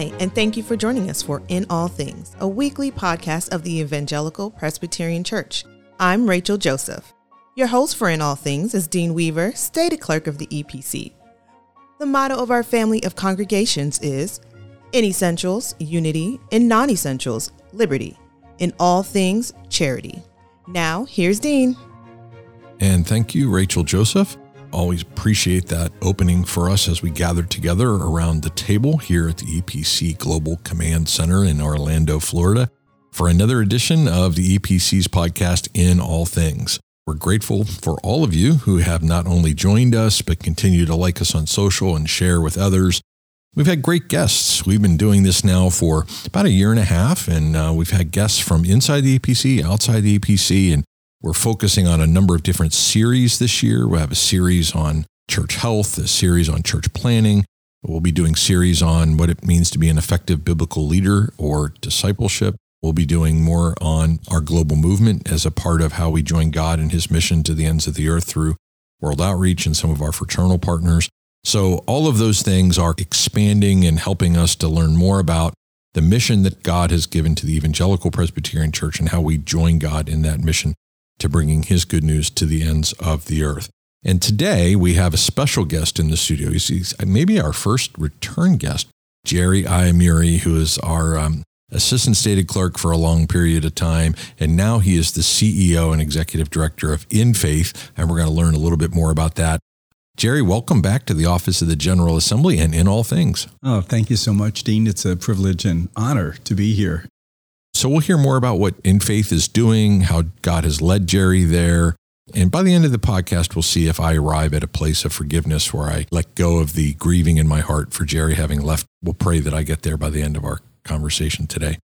Hi, and thank you for joining us for In All Things, a weekly podcast of the Evangelical Presbyterian Church. I'm Rachel Joseph. Your host for In All Things is Dean Weaver, stated clerk of the EPC. The motto of our family of congregations is In Essentials, Unity, in Non Essentials, Liberty, in All Things, Charity. Now, here's Dean. And thank you, Rachel Joseph. Always appreciate that opening for us as we gather together around the table here at the EPC Global Command Center in Orlando, Florida, for another edition of the EPC's podcast, In All Things. We're grateful for all of you who have not only joined us, but continue to like us on social and share with others. We've had great guests. We've been doing this now for about a year and a half, and uh, we've had guests from inside the EPC, outside the EPC, and we're focusing on a number of different series this year. We have a series on church health, a series on church planting. We'll be doing series on what it means to be an effective biblical leader or discipleship. We'll be doing more on our global movement as a part of how we join God in his mission to the ends of the earth through World Outreach and some of our fraternal partners. So all of those things are expanding and helping us to learn more about the mission that God has given to the Evangelical Presbyterian Church and how we join God in that mission to bringing his good news to the ends of the earth. And today we have a special guest in the studio. He's maybe our first return guest, Jerry Iamurri, who is our um, assistant stated clerk for a long period of time. And now he is the CEO and executive director of In Faith. And we're going to learn a little bit more about that. Jerry, welcome back to the office of the General Assembly and in all things. Oh, thank you so much, Dean. It's a privilege and honor to be here. So we'll hear more about what In Faith is doing, how God has led Jerry there. And by the end of the podcast, we'll see if I arrive at a place of forgiveness where I let go of the grieving in my heart for Jerry having left. We'll pray that I get there by the end of our conversation today.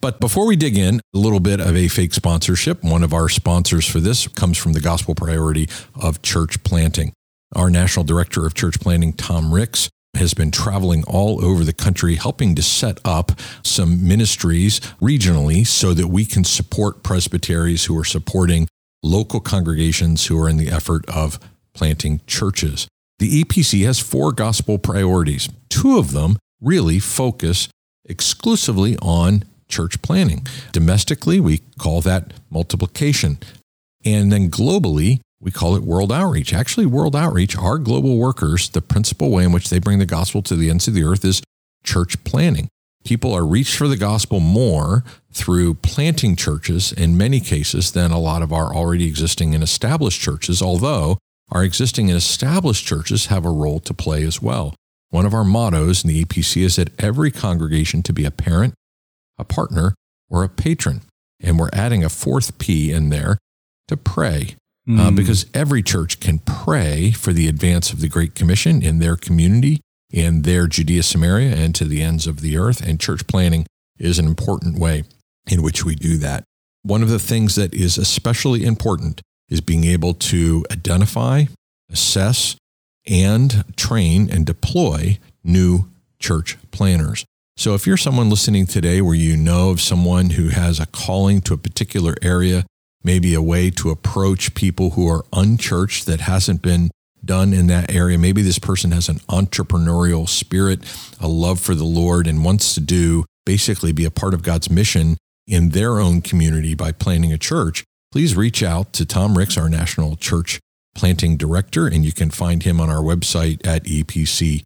But before we dig in, a little bit of a fake sponsorship. One of our sponsors for this comes from the gospel priority of church planting. Our national director of church planting, Tom Ricks, has been traveling all over the country helping to set up some ministries regionally so that we can support presbyteries who are supporting local congregations who are in the effort of planting churches. The EPC has four gospel priorities. Two of them really focus exclusively on church planting. Domestically, we call that multiplication. And then globally, we call it World Outreach. Actually, World Outreach, our global workers, the principal way in which they bring the gospel to the ends of the earth is church planting. People are reached for the gospel more through planting churches in many cases than a lot of our already existing and established churches, although our existing and established churches have a role to play as well. One of our mottos in the EPC is that every congregation to be a parent, a partner, or a patron. And we're adding a fourth P in there to pray mm. uh, because every church can pray for the advance of the Great Commission in their community, in their Judea, Samaria, and to the ends of the earth. And church planting is an important way in which we do that. One of the things that is especially important is being able to identify, assess, and train and deploy new church planters. So if you're someone listening today where you know of someone who has a calling to a particular area maybe a way to approach people who are unchurched that hasn't been done in that area. Maybe this person has an entrepreneurial spirit, a love for the Lord, and wants to do basically be a part of God's mission in their own community by planting a church. Please reach out to Tom Ricks, our national church planting director, and you can find him on our website at epc.org.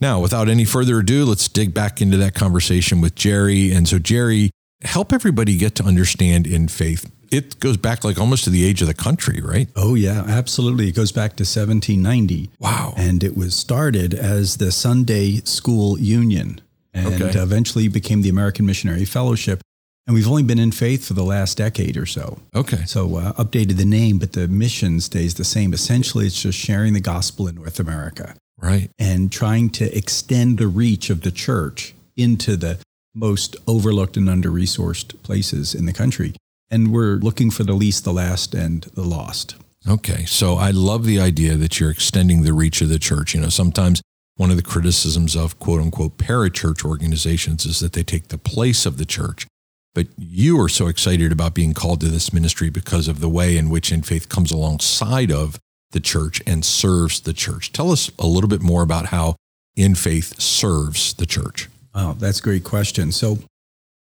Now, without any further ado, let's dig back into that conversation with Jerry. And so, Jerry, help everybody get to understand in faith. It goes back like almost to the age of the country, right? Oh, yeah, absolutely. It goes back to 1790. Wow. And it was started as the Sunday School Union and okay. eventually became the American Missionary Fellowship. And we've only been in faith for the last decade or so. Okay. So uh, updated the name, but the mission stays the same. Essentially, it's just sharing the gospel in North America. Right. And trying to extend the reach of the church into the most overlooked and under resourced places in the country. And we're looking for the least, the last, and the lost. Okay. So I love the idea that you're extending the reach of the church. You know, sometimes one of the criticisms of quote unquote parachurch organizations is that they take the place of the church. But you are so excited about being called to this ministry because of the way in which In Faith comes alongside of the church and serves the church. Tell us a little bit more about how in faith serves the church? Oh, that's a great question. So,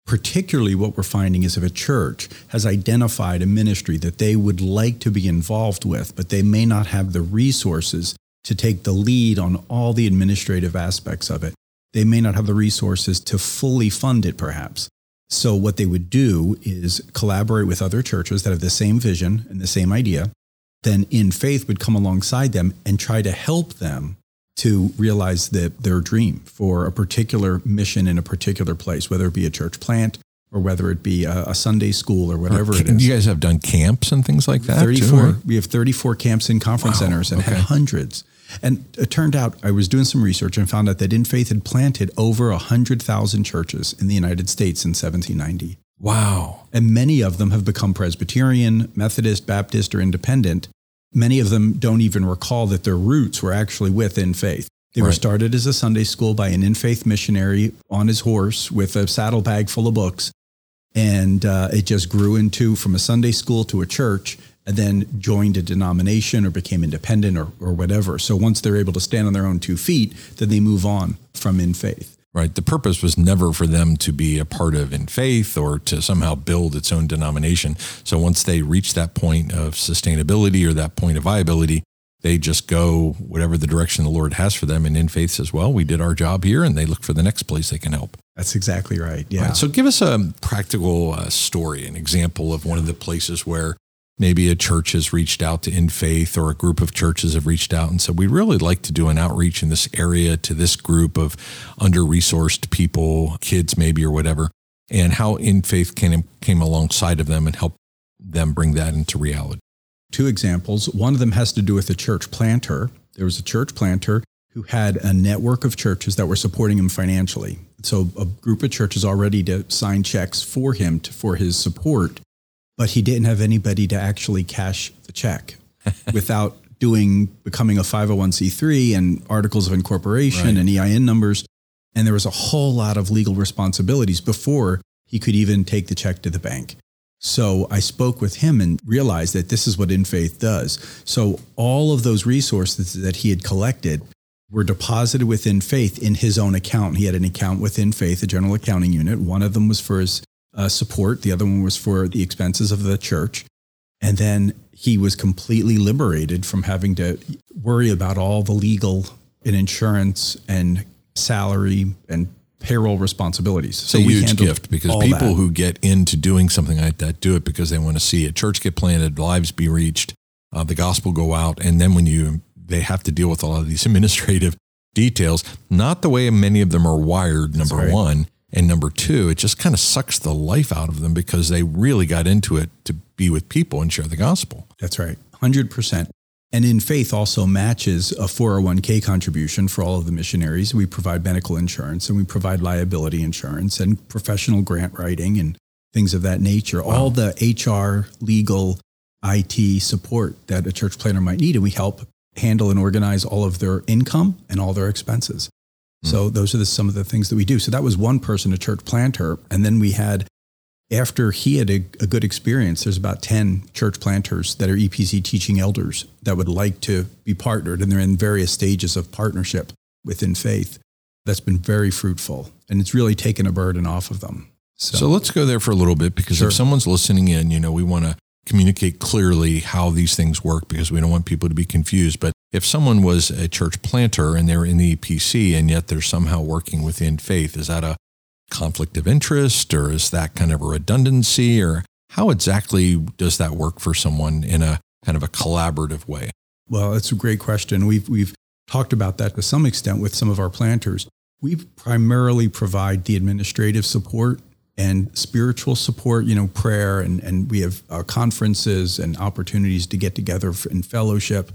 particularly what we're finding is if a church has identified a ministry that they would like to be involved with, but they may not have the resources to take the lead on all the administrative aspects of it, they may not have the resources to fully fund it, perhaps. So, what they would do is collaborate with other churches that have the same vision and the same idea. Then, in faith, would come alongside them and try to help them to realize that their dream for a particular mission in a particular place, whether it be a church plant or whether it be a, a Sunday school or whatever or, it is. You guys have done camps and things like that. Thirty-four. Too, we have thirty-four camps in conference wow, centers and okay. had hundreds. And it turned out I was doing some research and found out that In Faith had planted over 100,000 churches in the United States in 1790. Wow. And many of them have become Presbyterian, Methodist, Baptist, or independent. Many of them don't even recall that their roots were actually within Faith. They right. were started as a Sunday school by an in faith missionary on his horse with a saddlebag full of books. And uh, it just grew into from a Sunday school to a church and then joined a denomination or became independent or, or whatever. So once they're able to stand on their own two feet, then they move on from in faith. Right. The purpose was never for them to be a part of in faith or to somehow build its own denomination. So once they reach that point of sustainability or that point of viability, they just go whatever the direction the Lord has for them. And in faith says, well, we did our job here and they look for the next place they can help. That's exactly right. Yeah. Right, so give us a practical uh, story, an example of one of the places where maybe a church has reached out to In Faith or a group of churches have reached out and said, we'd really like to do an outreach in this area to this group of under resourced people, kids maybe or whatever, and how In Faith came, came alongside of them and helped them bring that into reality. Two examples. One of them has to do with a church planter. There was a church planter who had a network of churches that were supporting him financially. So a group of churches already to sign checks for him to, for his support but he didn't have anybody to actually cash the check without doing becoming a 501c3 and articles of incorporation right. and EIN numbers. And there was a whole lot of legal responsibilities before he could even take the check to the bank. So I spoke with him and realized that this is what In Faith does. So all of those resources that he had collected were deposited within Faith in his own account. He had an account within Faith, a general accounting unit. One of them was for his uh, support. The other one was for the expenses of the church. And then he was completely liberated from having to worry about all the legal and insurance and salary and payroll responsibilities. So it's a huge gift because people that. who get into doing something like that do it because they want to see a church get planted, lives be reached, uh, the gospel go out, and then when you they have to deal with a lot of these administrative details, not the way many of them are wired. Number right. one, and number two, it just kind of sucks the life out of them because they really got into it to be with people and share the gospel. That's right. 100%. And in faith also matches a 401k contribution for all of the missionaries. We provide medical insurance and we provide liability insurance and professional grant writing and things of that nature. Wow. All the HR, legal, IT support that a church planter might need. And we help handle and organize all of their income and all their expenses. So mm. those are the, some of the things that we do. So that was one person, a church planter. And then we had, after he had a, a good experience, there's about 10 church planters that are EPC teaching elders that would like to be partnered. And they're in various stages of partnership within faith. That's been very fruitful. And it's really taken a burden off of them. So, so let's go there for a little bit because sure. if someone's listening in, you know, we want to communicate clearly how these things work because we don't want people to be confused. But if someone was a church planter and they're in the EPC and yet they're somehow working within faith, is that a conflict of interest or is that kind of a redundancy or how exactly does that work for someone in a kind of a collaborative way? Well, that's a great question. We've, we've talked about that to some extent with some of our planters. We primarily provide the administrative support and spiritual support, you know, prayer, and, and we have uh, conferences and opportunities to get together in fellowship.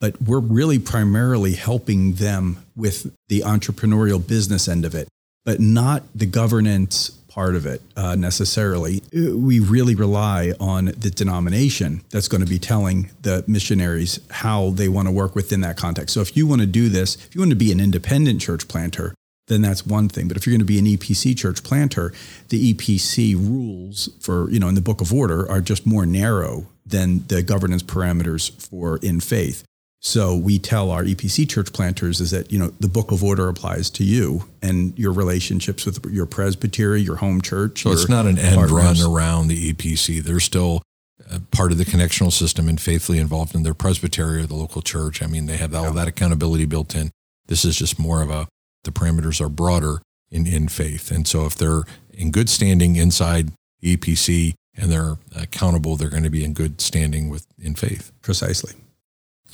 But we're really primarily helping them with the entrepreneurial business end of it, but not the governance part of it uh, necessarily. We really rely on the denomination that's going to be telling the missionaries how they want to work within that context. So if you want to do this, if you want to be an independent church planter, then that's one thing. But if you're going to be an EPC church planter, the EPC rules for, you know, in the book of order are just more narrow than the governance parameters for in faith. So we tell our EPC church planters is that, you know, the book of order applies to you and your relationships with your presbytery, your home church. So it's not an end run around the EPC. They're still uh, part of the connectional system and faithfully involved in their presbytery or the local church. I mean, they have all yeah. that accountability built in. This is just more of a, the parameters are broader in, in faith. And so if they're in good standing inside EPC and they're accountable, they're going to be in good standing with in faith. Precisely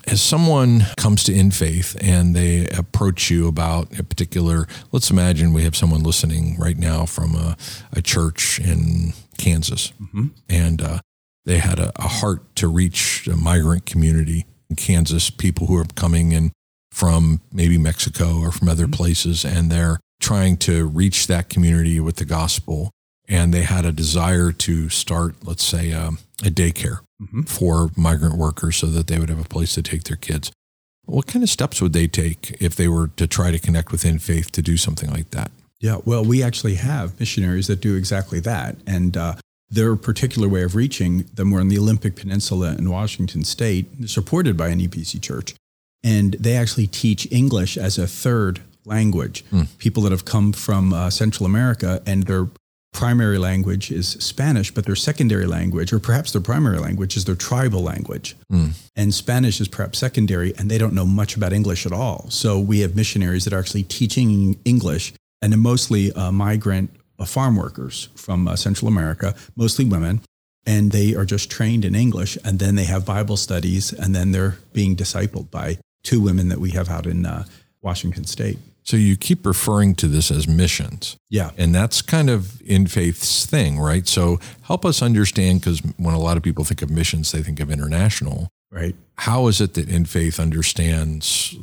as someone comes to in faith and they approach you about a particular let's imagine we have someone listening right now from a, a church in kansas mm-hmm. and uh, they had a, a, heart to reach a migrant community in kansas people who are coming in from maybe mexico or from other mm-hmm. places and they're trying to reach that community with the gospel and they had a desire to start let's say um, a daycare mm-hmm. for migrant workers so that they would have a place to take their kids. What kind of steps would they take if they were to try to connect within faith to do something like that? Yeah, well, we actually have missionaries that do exactly that. And uh, their particular way of reaching them were in the Olympic Peninsula in Washington state, supported by an EPC church. And they actually teach English as a third language. Mm. People that have come from uh, Central America and they're primary language is Spanish, but their secondary language, or perhaps their primary language, is their tribal language. Mm. And Spanish is perhaps secondary, and they don't know much about English at all. So we have missionaries that are actually teaching English, and they're mostly uh, migrant uh, farm workers from uh, Central America, mostly women. And they are just trained in English, and then they have Bible studies, and then they're being discipled by two women that we have out in uh, Washington State. So you keep referring to this as missions. Yeah. And that's kind of in faith's thing, right? So help us understand because when a lot of people think of missions, they think of international. Right. How is it that in faith understands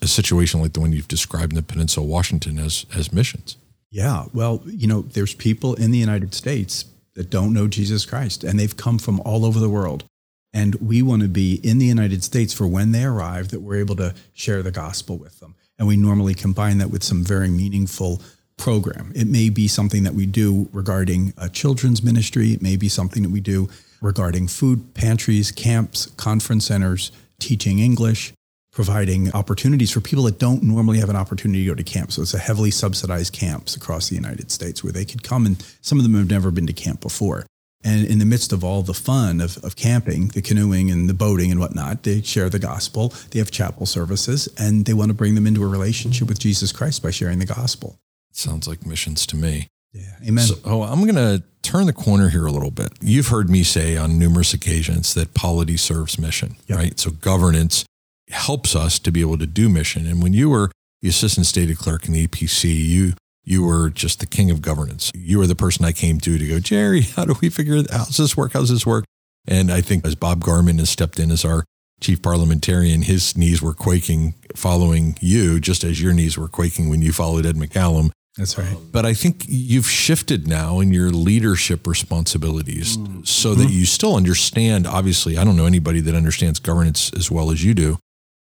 a situation like the one you've described in the Peninsula of Washington as, as missions? Yeah. Well, you know, there's people in the United States that don't know Jesus Christ and they've come from all over the world. And we want to be in the United States for when they arrive that we're able to share the gospel with them. And we normally combine that with some very meaningful program. It may be something that we do regarding a children's ministry. It may be something that we do regarding food pantries, camps, conference centers, teaching English, providing opportunities for people that don't normally have an opportunity to go to camp. So it's a heavily subsidized camps across the United States where they could come and some of them have never been to camp before. And in the midst of all the fun of, of camping, the canoeing and the boating and whatnot, they share the gospel. They have chapel services and they want to bring them into a relationship with Jesus Christ by sharing the gospel. Sounds like missions to me. Yeah. Amen. So, oh, I'm going to turn the corner here a little bit. You've heard me say on numerous occasions that polity serves mission, yep. right? So governance helps us to be able to do mission. And when you were the assistant stated clerk in the EPC, you you were just the king of governance. You were the person I came to to go, Jerry, how do we figure how's this work? How's this work? And I think as Bob Garman has stepped in as our chief parliamentarian, his knees were quaking following you, just as your knees were quaking when you followed Ed McCallum. That's right. But I think you've shifted now in your leadership responsibilities mm. so that mm-hmm. you still understand. Obviously, I don't know anybody that understands governance as well as you do,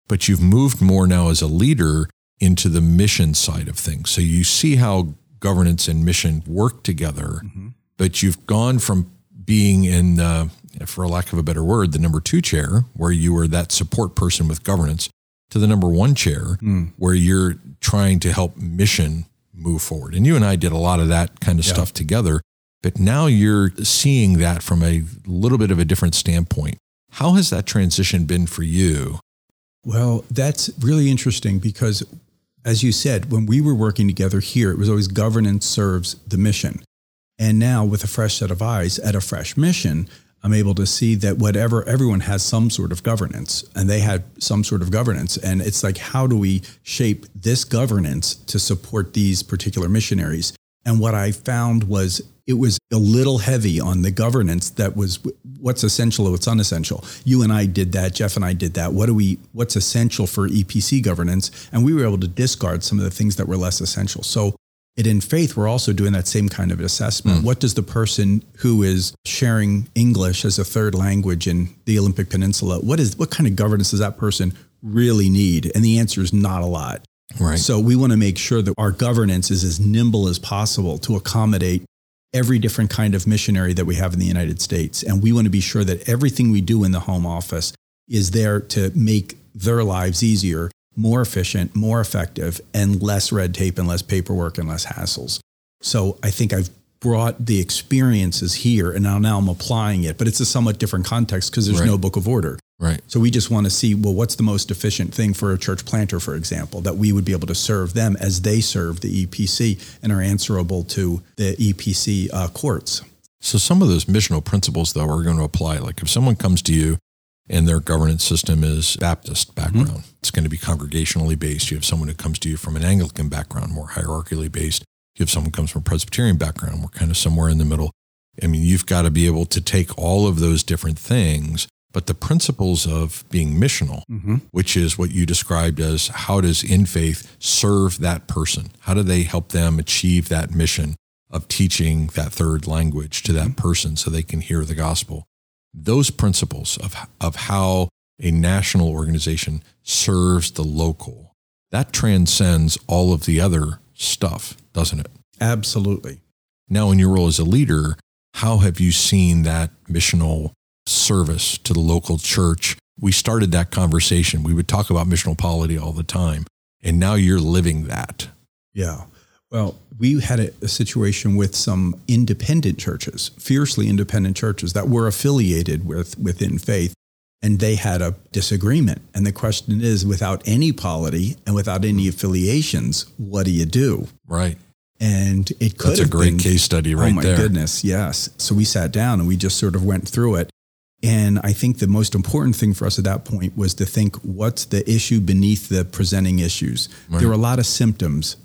but you've moved more now as a leader into the mission side of things. So you see how governance and mission work together, mm-hmm. but you've gone from being in, uh, for a lack of a better word, the number two chair, where you were that support person with governance, to the number one chair, mm. where you're trying to help mission move forward. And you and I did a lot of that kind of yeah. stuff together. But now you're seeing that from a little bit of a different standpoint. How has that transition been for you? Well, that's really interesting because as you said, when we were working together here, it was always governance serves the mission. And now, with a fresh set of eyes at a fresh mission, I'm able to see that whatever everyone has some sort of governance and they had some sort of governance. And it's like, how do we shape this governance to support these particular missionaries? And what I found was it was a little heavy on the governance that was what's essential and what's unessential. You and I did that. Jeff and I did that. What do we? What's essential for EPC governance? And we were able to discard some of the things that were less essential. So it in faith, we're also doing that same kind of assessment. Mm. What does the person who is sharing English as a third language in the Olympic Peninsula, what is what kind of governance does that person really need? And the answer is not a lot. Right. So we want to make sure that our governance is as nimble as possible to accommodate every different kind of missionary that we have in the United States. And we want to be sure that everything we do in the home office is there to make their lives easier, more efficient, more effective, and less red tape and less paperwork and less hassles. So I think I've brought the experiences here and now, now I'm applying it, but it's a somewhat different context because there's Right. no book of order. Right. So we just want to see, well, what's the most efficient thing for a church planter, for example, that we would be able to serve them as they serve the EPC and are answerable to the EPC uh, courts. So some of those missional principles, though, are going to apply. Like if someone comes to you and their governance system is Baptist background, it's going to be congregationally based. You have someone who comes to you from an Anglican background, more hierarchically based. Have someone comes from a Presbyterian background, we're kind of somewhere in the middle. I mean, you've got to be able to take all of those different things, but the principles of being missional, mm-hmm. which is what you described as how does in faith serve that person? How do they help them achieve that mission of teaching that third language to that mm-hmm. person so they can hear the gospel? Those principles of, of how a national organization serves the local, that transcends all of the other stuff, doesn't it? Absolutely. Now, in your role as a leader, how have you seen that missional service to the local church? We started that conversation. We would talk about missional polity all the time, and now you're living that. Yeah. Well, we had a, a situation with some independent churches, fiercely independent churches that were affiliated with within faith, and they had a disagreement. And the question is, without any polity and without any affiliations, what do you do? Right. And it could That's a great been, case study right there. oh my there. goodness, yes. So we sat down and we just sort of went through it. And I think the most important thing for us at that point was to think what's the issue beneath the presenting issues. There were a lot of symptoms,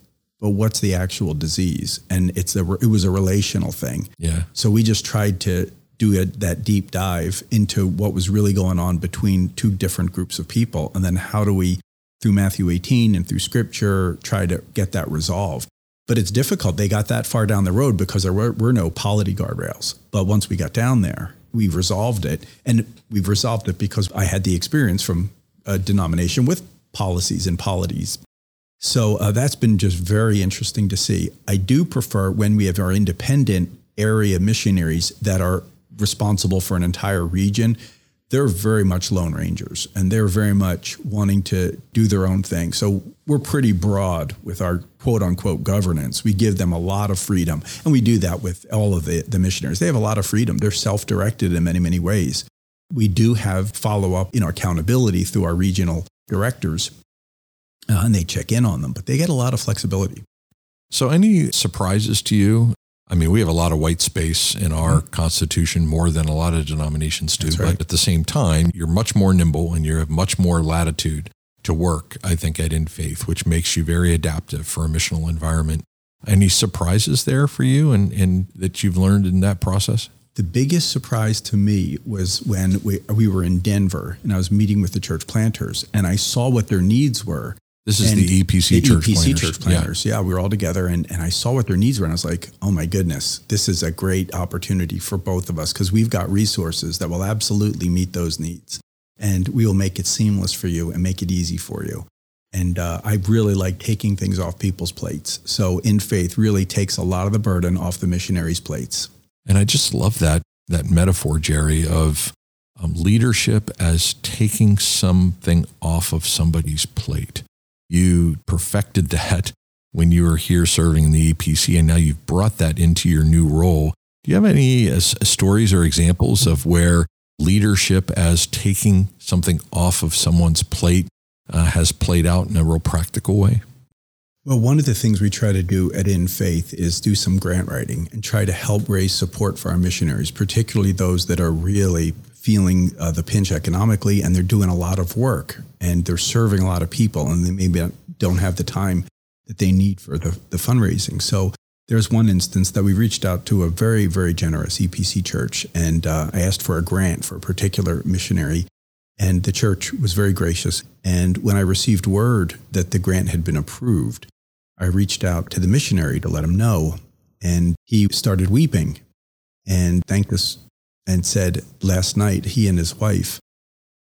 but what's the actual disease? And it's a it was a relational thing. Yeah. So we just tried to do a, that deep dive into what was really going on between two different groups of people, and then how do we, through Matthew 18 and through Scripture, try to get that resolved. But it's difficult. They got that far down the road because there were, were no polity guardrails. But once we got down there, we resolved it, and we've resolved it because I had the experience from a denomination with policies and polities. So uh, that's been just very interesting to see. I do prefer when we have our independent area missionaries that are responsible for an entire region. They're very much lone rangers and they're very much wanting to do their own thing. So we're pretty broad with our quote unquote governance. We give them a lot of freedom. And we do that with all of the, the missionaries. They have a lot of freedom. They're self directed in many, many ways. We do have follow up, you know, accountability through our regional directors uh, and they check in on them, but they get a lot of flexibility. So, any surprises to you? I mean, we have a lot of white space in our constitution, more than a lot of denominations do. Mm-hmm. But at the same time, you're much more nimble and you have much more latitude to work, I think, at In Faith, which makes you very adaptive for a missional environment. Any surprises there for you and, and that you've learned in that process? The biggest surprise to me was when we, we were in Denver and I was meeting with the church planters and I saw what their needs were. This is And the EPC the church EPC planters. church planters. Yeah. we were all together and, and I saw what their needs were. And I was like, oh my goodness, this is a great opportunity for both of us because we've got resources that will absolutely meet those needs. And we will make it seamless for you and make it easy for you. And uh, I really like taking things off people's plates. So in faith really takes a lot of the burden off the missionaries' plates. And I just love that that metaphor, Jerry, of um, leadership as taking something off of somebody's plate. You perfected that when you were here serving in the EPC, and now you've brought that into your new role. Do you have any uh, stories or examples of where leadership as taking something off of someone's plate uh, has played out in a real practical way? Well, one of the things we try to do at In Faith is do some grant writing and try to help raise support for our missionaries, particularly those that are really feeling uh, the pinch economically and they're doing a lot of work and they're serving a lot of people and they maybe don't have the time that they need for the, the fundraising. So there's one instance that we reached out to a very, very generous EPC church and uh, I asked for a grant for a particular missionary and the church was very gracious. And when I received word that the grant had been approved, I reached out to the missionary to let him know. And he started weeping and thanked us and said last night he and his wife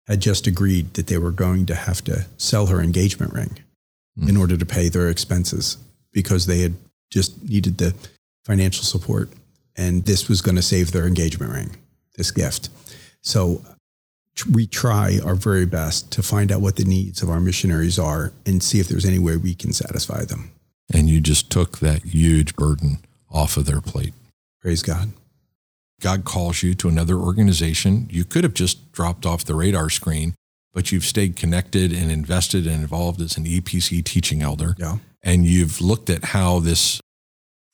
had just agreed that they were going to have to sell her engagement ring Hmm. in order to pay their expenses because they had just needed the financial support. And this was going to save their engagement ring, this gift. So we try our very best to find out what the needs of our missionaries are and see if there's any way we can satisfy them. And you just took that huge burden off of their plate. Praise God. God calls you to another organization. You could have just dropped off the radar screen, but you've stayed connected and invested and involved as an EPC teaching elder. Yeah. And you've looked at how this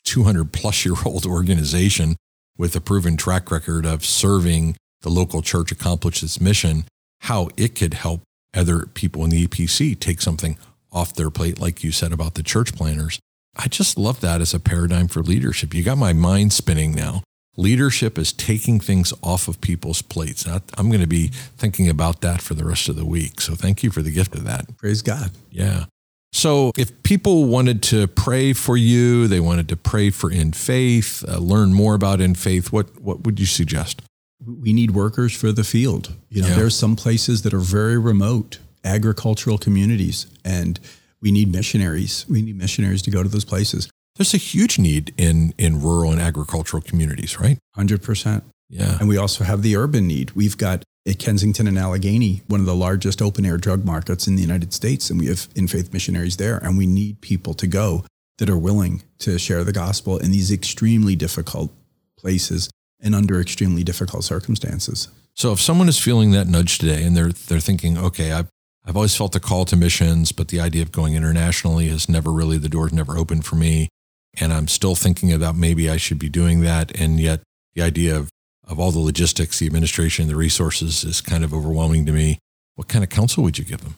200 plus year old organization with a proven track record of serving the local church accomplish its mission, how it could help other people in the EPC take something off their plate, like you said about the church planters. I just love that as a paradigm for leadership. You got my mind spinning now. Leadership is taking things off of people's plates. I'm going to be thinking about that for the rest of the week. So thank you for the gift of that. Praise God. Yeah. So, if people wanted to pray for you, they wanted to pray for In Faith, uh, learn more about In Faith, what what would you suggest? we need workers for the field. You know, yeah. there's some places that are very remote, agricultural communities, and we need missionaries. We need missionaries to go to those places. There's a huge need in in rural and agricultural communities, right? Hundred percent. Yeah. And we also have the urban need. We've got at Kensington and Allegheny, one of the largest open air drug markets in the United States, and we have in faith missionaries there, and we need people to go that are willing to share the gospel in these extremely difficult places and under extremely difficult circumstances. So if someone is feeling that nudge today and they're they're thinking, okay, I've I've always felt the call to missions, but the idea of going internationally has never really the door's never opened for me. And I'm still thinking about maybe I should be doing that. And yet the idea of, of all the logistics, the administration, the resources is kind of overwhelming to me. What kind of counsel would you give them?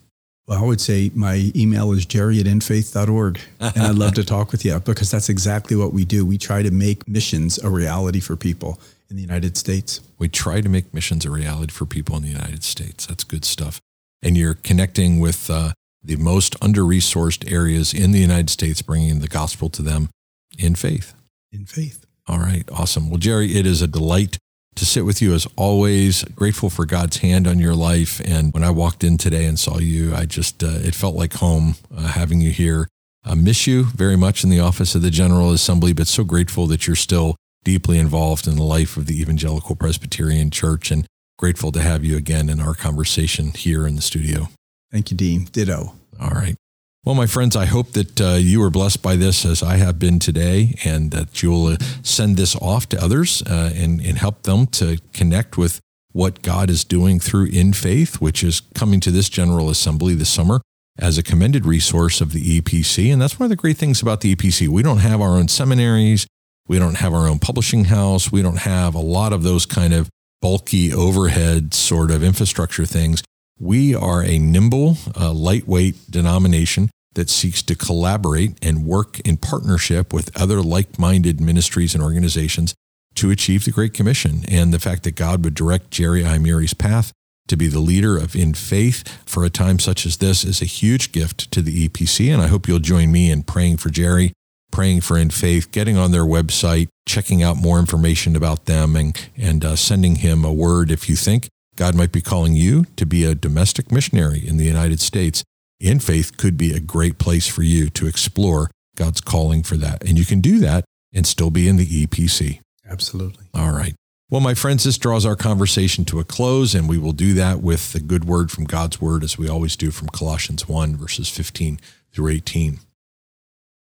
Well, I would say my email is jerry at infaith.org. And I'd love to talk with you because that's exactly what we do. We try to make missions a reality for people in the United States. We try to make missions a reality for people in the United States. That's good stuff. And you're connecting with uh, the most under resourced areas in the United States, bringing the gospel to them in faith. In faith. All right. Awesome. Well, Jerry, it is a delight to sit with you as always. Grateful for God's hand on your life. And when I walked in today and saw you, I just, uh, it felt like home uh, having you here. I miss you very much in the office of the General Assembly, but so grateful that you're still deeply involved in the life of the Evangelical Presbyterian Church and grateful to have you again in our conversation here in the studio. Thank you, Dean. Ditto. All right. Well, my friends, I hope that uh, you are blessed by this as I have been today, and that you'll uh, send this off to others uh, and, and help them to connect with what God is doing through In Faith, which is coming to this General Assembly this summer as a commended resource of the EPC. And that's one of the great things about the EPC. We don't have our own seminaries, we don't have our own publishing house, we don't have a lot of those kind of bulky overhead sort of infrastructure things. We are a nimble, uh, lightweight denomination that seeks to collaborate and work in partnership with other like minded ministries and organizations to achieve the Great Commission. And the fact that God would direct Jerry Iamurri's path to be the leader of In Faith for a time such as this is a huge gift to the EPC. And I hope you'll join me in praying for Jerry, praying for In Faith, getting on their website, checking out more information about them, and, and uh, sending him a word if you think God might be calling you to be a domestic missionary in the United States. In faith could be a great place for you to explore God's calling for that. And you can do that and still be in the EPC. Absolutely. All right. Well, my friends, this draws our conversation to a close, and we will do that with the good word from God's word, as we always do from Colossians 1, verses 15 through 18.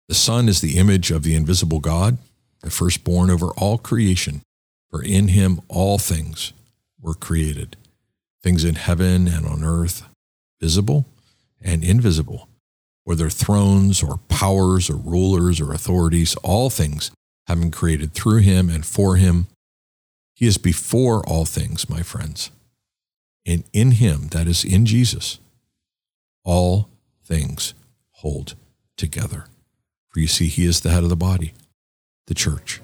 The Son is the image of the invisible God, the firstborn over all creation, for in him all things were created, things in heaven and on earth, visible and invisible, whether thrones or powers or rulers or authorities, all things have been created through him and for him. He is before all things, my friends. And in him, that is in Jesus, all things hold together. For you see, he is the head of the body, the church.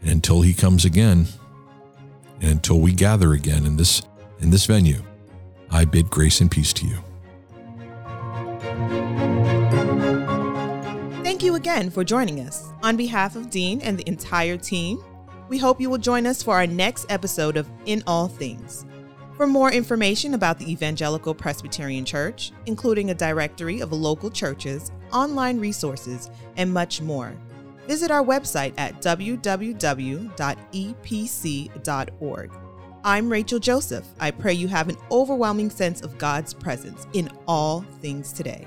And until he comes again, and until we gather again in this, in this venue, I bid grace and peace to you. Thank you again for joining us. On behalf of Dean and the entire team, we hope you will join us for our next episode of In All Things. For more information about the Evangelical Presbyterian Church, including a directory of local churches, online resources, and much more, visit our website at www.epc.org. I'm Rachel Joseph. I pray you have an overwhelming sense of God's presence in all things today.